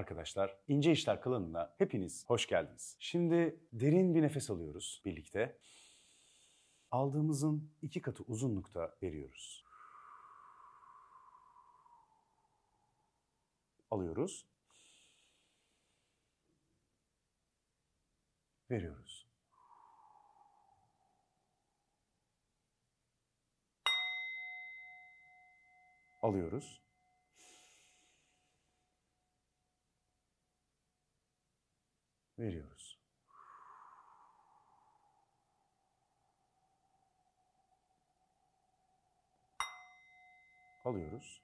Arkadaşlar İnce İşler klanına hepiniz hoş geldiniz. Şimdi derin bir nefes alıyoruz birlikte. Aldığımızın iki katı uzunlukta veriyoruz. Alıyoruz. Veriyoruz. Alıyoruz. Veriyoruz. Alıyoruz.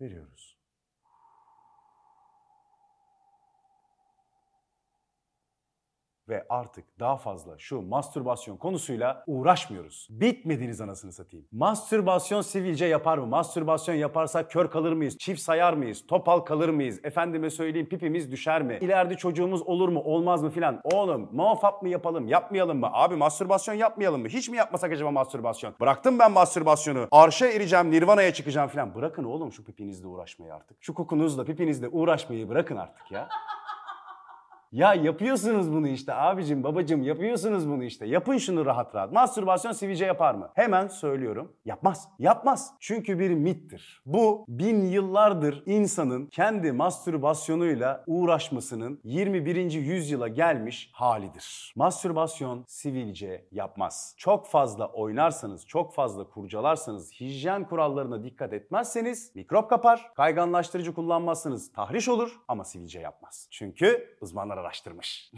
Veriyoruz. Ve artık daha fazla şu mastürbasyon konusuyla uğraşmıyoruz. Bitmediniz anasını satayım. Mastürbasyon sivilce yapar mı? Mastürbasyon yaparsa kör kalır mıyız? Çift sayar mıyız? Topal kalır mıyız? Efendime söyleyeyim pipimiz düşer mi? İleride çocuğumuz olur mu? Olmaz mı filan? Oğlum muafap mı yapalım? Yapmayalım mı? Abi mastürbasyon yapmayalım mı? Hiç mi yapmasak acaba mastürbasyon? Bıraktım ben mastürbasyonu. Arşa ereceğim, nirvanaya çıkacağım filan. Bırakın oğlum şu pipinizle uğraşmayı artık. Şu kokunuzla, pipinizle uğraşmayı bırakın artık ya. Ya yapıyorsunuz bunu işte abicim babacım yapıyorsunuz bunu işte. Yapın şunu rahat rahat. Mastürbasyon sivilce yapar mı? Hemen söylüyorum. Yapmaz. Yapmaz. Çünkü bir mittir. Bu bin yıllardır insanın kendi mastürbasyonuyla uğraşmasının 21. yüzyıla gelmiş halidir. Mastürbasyon sivilce yapmaz. Çok fazla oynarsanız, çok fazla kurcalarsanız, hijyen kurallarına dikkat etmezseniz mikrop kapar, kayganlaştırıcı kullanmazsınız tahriş olur ama sivilce yapmaz. Çünkü uzmanlar araştırmış.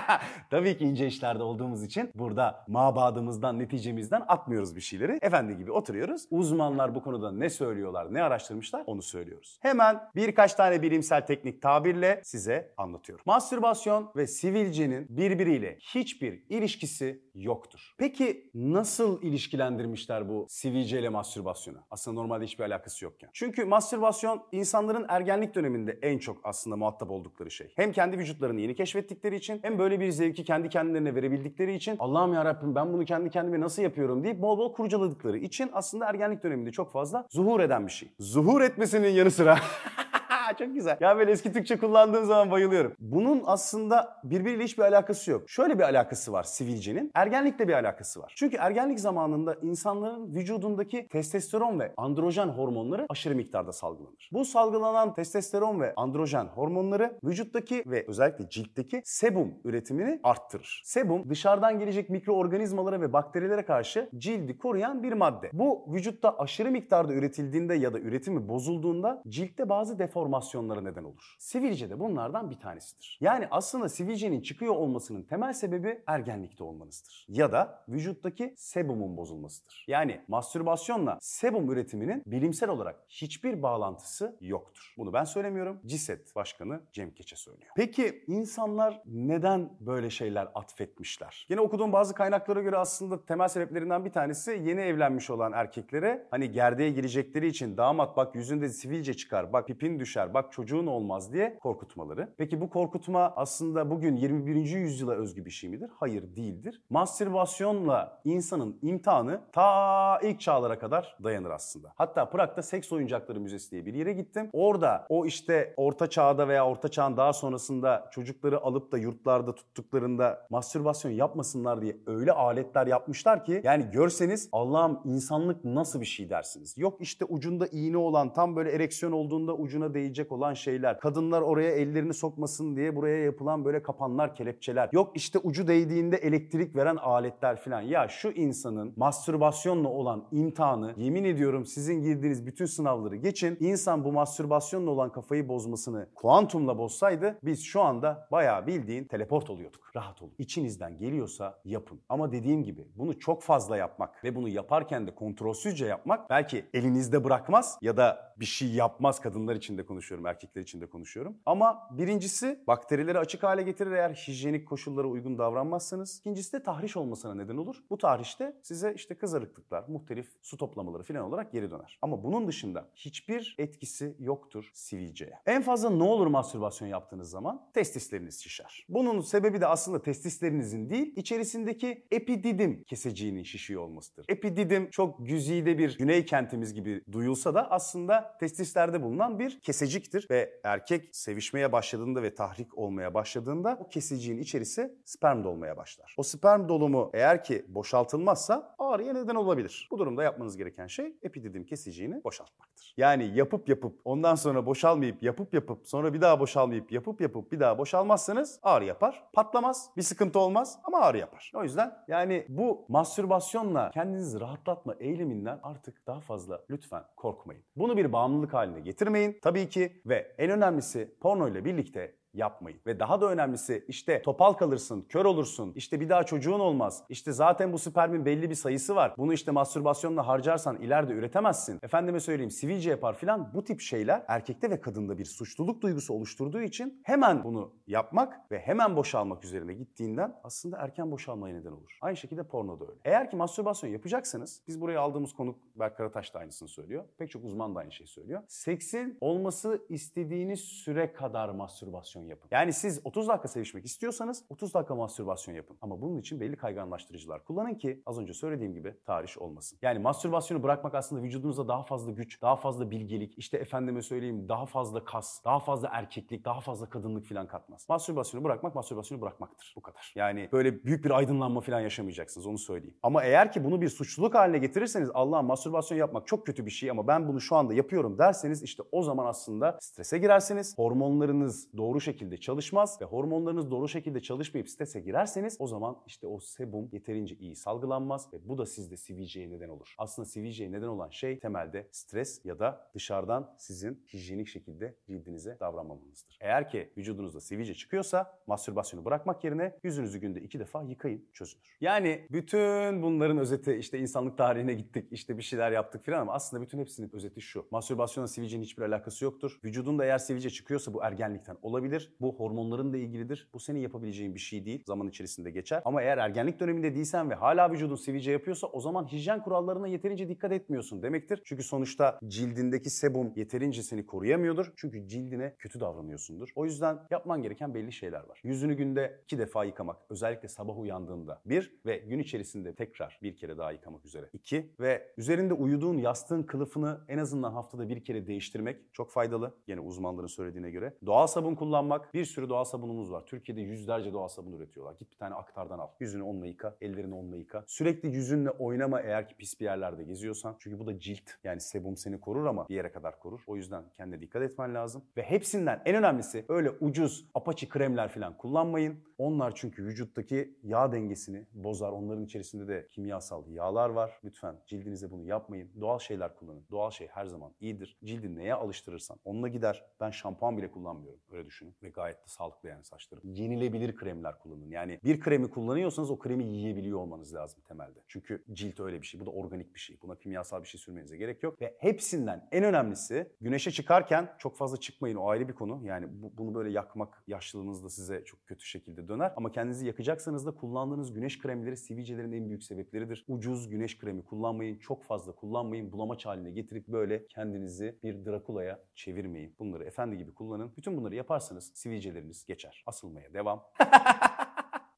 Tabii ki ince işlerde olduğumuz için burada mabadımızdan, neticemizden atmıyoruz bir şeyleri. Efendi gibi oturuyoruz. Uzmanlar bu konuda ne söylüyorlar, ne araştırmışlar onu söylüyoruz. Hemen birkaç tane bilimsel teknik tabirle size anlatıyorum. Mastürbasyon ve sivilcenin birbiriyle hiçbir ilişkisi yoktur. Peki nasıl ilişkilendirmişler bu sivilce ile mastürbasyonu? Aslında normalde hiçbir alakası yokken. Çünkü mastürbasyon insanların ergenlik döneminde en çok aslında muhatap oldukları şey. Hem kendi vücutlarını yeni keşfettikleri için hem böyle bir zevki kendi kendilerine verebildikleri için Allah'ım ya Rabbim ben bunu kendi kendime nasıl yapıyorum deyip bol bol kurcaladıkları için aslında ergenlik döneminde çok fazla zuhur eden bir şey. Zuhur etmesinin yanı sıra çok güzel. Ya böyle eski Türkçe kullandığım zaman bayılıyorum. Bunun aslında birbiriyle hiçbir alakası yok. Şöyle bir alakası var sivilcenin. Ergenlikle bir alakası var. Çünkü ergenlik zamanında insanların vücudundaki testosteron ve androjen hormonları aşırı miktarda salgılanır. Bu salgılanan testosteron ve androjen hormonları vücuttaki ve özellikle ciltteki sebum üretimini arttırır. Sebum dışarıdan gelecek mikroorganizmalara ve bakterilere karşı cildi koruyan bir madde. Bu vücutta aşırı miktarda üretildiğinde ya da üretimi bozulduğunda ciltte bazı deformasyonlar deformasyonlara neden olur. Sivilce de bunlardan bir tanesidir. Yani aslında sivilcenin çıkıyor olmasının temel sebebi ergenlikte olmanızdır. Ya da vücuttaki sebumun bozulmasıdır. Yani mastürbasyonla sebum üretiminin bilimsel olarak hiçbir bağlantısı yoktur. Bunu ben söylemiyorum. CİSET Başkanı Cem Keçe söylüyor. Peki insanlar neden böyle şeyler atfetmişler? Yine okuduğum bazı kaynaklara göre aslında temel sebeplerinden bir tanesi yeni evlenmiş olan erkeklere hani gerdeğe girecekleri için damat bak yüzünde sivilce çıkar, bak pipin düşer, bak çocuğun olmaz diye korkutmaları. Peki bu korkutma aslında bugün 21. yüzyıla özgü bir şey midir? Hayır değildir. Mastürbasyonla insanın imtihanı ta ilk çağlara kadar dayanır aslında. Hatta Prag'da Seks Oyuncakları Müzesi diye bir yere gittim. Orada o işte orta çağda veya orta çağın daha sonrasında çocukları alıp da yurtlarda tuttuklarında mastürbasyon yapmasınlar diye öyle aletler yapmışlar ki yani görseniz Allah'ım insanlık nasıl bir şey dersiniz. Yok işte ucunda iğne olan tam böyle ereksiyon olduğunda ucuna değecek olan şeyler. Kadınlar oraya ellerini sokmasın diye buraya yapılan böyle kapanlar, kelepçeler. Yok işte ucu değdiğinde elektrik veren aletler filan. Ya şu insanın mastürbasyonla olan imtihanı yemin ediyorum sizin girdiğiniz bütün sınavları geçin. İnsan bu mastürbasyonla olan kafayı bozmasını kuantumla bozsaydı biz şu anda bayağı bildiğin teleport oluyorduk. Rahat olun. İçinizden geliyorsa yapın. Ama dediğim gibi bunu çok fazla yapmak ve bunu yaparken de kontrolsüzce yapmak belki elinizde bırakmaz ya da bir şey yapmaz kadınlar için de konuşuyorum konuşuyorum, erkekler için de konuşuyorum. Ama birincisi bakterileri açık hale getirir eğer hijyenik koşullara uygun davranmazsanız. İkincisi de tahriş olmasına neden olur. Bu tahrişte size işte kızarıklıklar, muhtelif su toplamaları falan olarak geri döner. Ama bunun dışında hiçbir etkisi yoktur sivilceye. En fazla ne olur mastürbasyon yaptığınız zaman? Testisleriniz şişer. Bunun sebebi de aslında testislerinizin değil, içerisindeki epididim keseciğinin şişiyor olmasıdır. Epididim çok güzide bir güney kentimiz gibi duyulsa da aslında testislerde bulunan bir keseciktir ve erkek sevişmeye başladığında ve tahrik olmaya başladığında o keseciğin içerisi sperm dolmaya başlar. O sperm dolumu eğer ki boşaltılmazsa ağrıya neden olabilir. Bu durumda yapmanız gereken şey epididim kesiciğini boşaltmaktır. Yani yapıp yapıp ondan sonra boşalmayıp yapıp yapıp sonra bir daha boşalmayıp yapıp yapıp bir daha boşalmazsanız ağrı yapar. Patlamaz, bir sıkıntı olmaz ama ağrı yapar. O yüzden yani bu mastürbasyonla kendinizi rahatlatma eğiliminden artık daha fazla lütfen korkmayın. Bunu bir bağımlılık haline getirmeyin. Tabii ki ve en önemlisi porno ile birlikte yapmayın. Ve daha da önemlisi işte topal kalırsın, kör olursun, işte bir daha çocuğun olmaz, işte zaten bu spermin belli bir sayısı var. Bunu işte mastürbasyonla harcarsan ileride üretemezsin. Efendime söyleyeyim sivilce yapar filan bu tip şeyler erkekte ve kadında bir suçluluk duygusu oluşturduğu için hemen bunu yapmak ve hemen boşalmak üzerine gittiğinden aslında erken boşalmaya neden olur. Aynı şekilde porno da öyle. Eğer ki mastürbasyon yapacaksanız biz buraya aldığımız konuk Berk Karataş da aynısını söylüyor. Pek çok uzman da aynı şeyi söylüyor. Seksin olması istediğiniz süre kadar mastürbasyon mastürbasyon yapın. Yani siz 30 dakika sevişmek istiyorsanız 30 dakika mastürbasyon yapın. Ama bunun için belli kayganlaştırıcılar kullanın ki az önce söylediğim gibi tahriş olmasın. Yani mastürbasyonu bırakmak aslında vücudunuzda daha fazla güç, daha fazla bilgelik, işte efendime söyleyeyim daha fazla kas, daha fazla erkeklik, daha fazla kadınlık falan katmaz. Mastürbasyonu bırakmak mastürbasyonu bırakmaktır. Bu kadar. Yani böyle büyük bir aydınlanma falan yaşamayacaksınız onu söyleyeyim. Ama eğer ki bunu bir suçluluk haline getirirseniz Allah'ım mastürbasyon yapmak çok kötü bir şey ama ben bunu şu anda yapıyorum derseniz işte o zaman aslında strese girersiniz. Hormonlarınız doğru şekilde şekilde çalışmaz ve hormonlarınız doğru şekilde çalışmayıp strese girerseniz o zaman işte o sebum yeterince iyi salgılanmaz ve bu da sizde sivilceye neden olur. Aslında sivilceye neden olan şey temelde stres ya da dışarıdan sizin hijyenik şekilde cildinize davranmamanızdır. Eğer ki vücudunuzda sivilce çıkıyorsa mastürbasyonu bırakmak yerine yüzünüzü günde iki defa yıkayın çözülür. Yani bütün bunların özeti işte insanlık tarihine gittik işte bir şeyler yaptık filan ama aslında bütün hepsinin özeti şu. Mastürbasyonla sivilcenin hiçbir alakası yoktur. Vücudunda eğer sivilce çıkıyorsa bu ergenlikten olabilir bu hormonların da ilgilidir. Bu senin yapabileceğin bir şey değil. Zaman içerisinde geçer. Ama eğer ergenlik döneminde değilsen ve hala vücudun sivilce yapıyorsa o zaman hijyen kurallarına yeterince dikkat etmiyorsun demektir. Çünkü sonuçta cildindeki sebum yeterince seni koruyamıyordur. Çünkü cildine kötü davranıyorsundur. O yüzden yapman gereken belli şeyler var. Yüzünü günde iki defa yıkamak. Özellikle sabah uyandığında. Bir ve gün içerisinde tekrar bir kere daha yıkamak üzere. İki ve üzerinde uyuduğun yastığın kılıfını en azından haftada bir kere değiştirmek çok faydalı. Yine uzmanların söylediğine göre. Doğal sabun kullanmak bak bir sürü doğal sabunumuz var. Türkiye'de yüzlerce doğal sabun üretiyorlar. Git bir tane aktardan al. Yüzünü onunla yıka, ellerini onunla yıka. Sürekli yüzünle oynama eğer ki pis bir yerlerde geziyorsan. Çünkü bu da cilt. Yani sebum seni korur ama bir yere kadar korur. O yüzden kendine dikkat etmen lazım. Ve hepsinden en önemlisi öyle ucuz apaçi kremler falan kullanmayın. Onlar çünkü vücuttaki yağ dengesini bozar. Onların içerisinde de kimyasal yağlar var. Lütfen cildinize bunu yapmayın. Doğal şeyler kullanın. Doğal şey her zaman iyidir. Cildin neye alıştırırsan onunla gider. Ben şampuan bile kullanmıyorum. Öyle düşünün. Ve gayet de sağlıklı yani saçlarım. Yenilebilir kremler kullanın. Yani bir kremi kullanıyorsanız o kremi yiyebiliyor olmanız lazım temelde. Çünkü cilt öyle bir şey. Bu da organik bir şey. Buna kimyasal bir şey sürmenize gerek yok. Ve hepsinden en önemlisi güneşe çıkarken çok fazla çıkmayın. O ayrı bir konu. Yani bu, bunu böyle yakmak yaşlılığınızda size çok kötü şekilde döner. Ama kendinizi yakacaksanız da kullandığınız güneş kremleri sivilcelerin en büyük sebepleridir. Ucuz güneş kremi kullanmayın. Çok fazla kullanmayın. Bulamaç haline getirip böyle kendinizi bir Drakula'ya çevirmeyin. Bunları efendi gibi kullanın. Bütün bunları yaparsanız sivilceleriniz geçer. Asılmaya devam.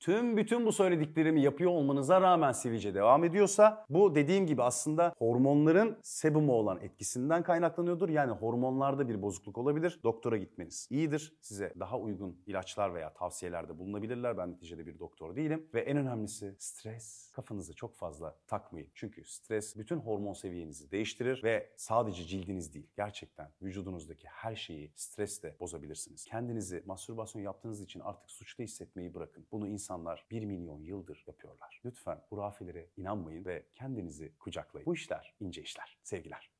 tüm bütün bu söylediklerimi yapıyor olmanıza rağmen sivilce devam ediyorsa bu dediğim gibi aslında hormonların sebumu olan etkisinden kaynaklanıyordur. Yani hormonlarda bir bozukluk olabilir. Doktora gitmeniz iyidir. Size daha uygun ilaçlar veya tavsiyelerde bulunabilirler. Ben neticede bir doktor değilim. Ve en önemlisi stres. Kafanızı çok fazla takmayın. Çünkü stres bütün hormon seviyenizi değiştirir ve sadece cildiniz değil. Gerçekten vücudunuzdaki her şeyi stresle bozabilirsiniz. Kendinizi mastürbasyon yaptığınız için artık suçlu hissetmeyi bırakın. Bunu insan insanlar 1 milyon yıldır yapıyorlar. Lütfen hurafelere inanmayın ve kendinizi kucaklayın. Bu işler ince işler. Sevgiler.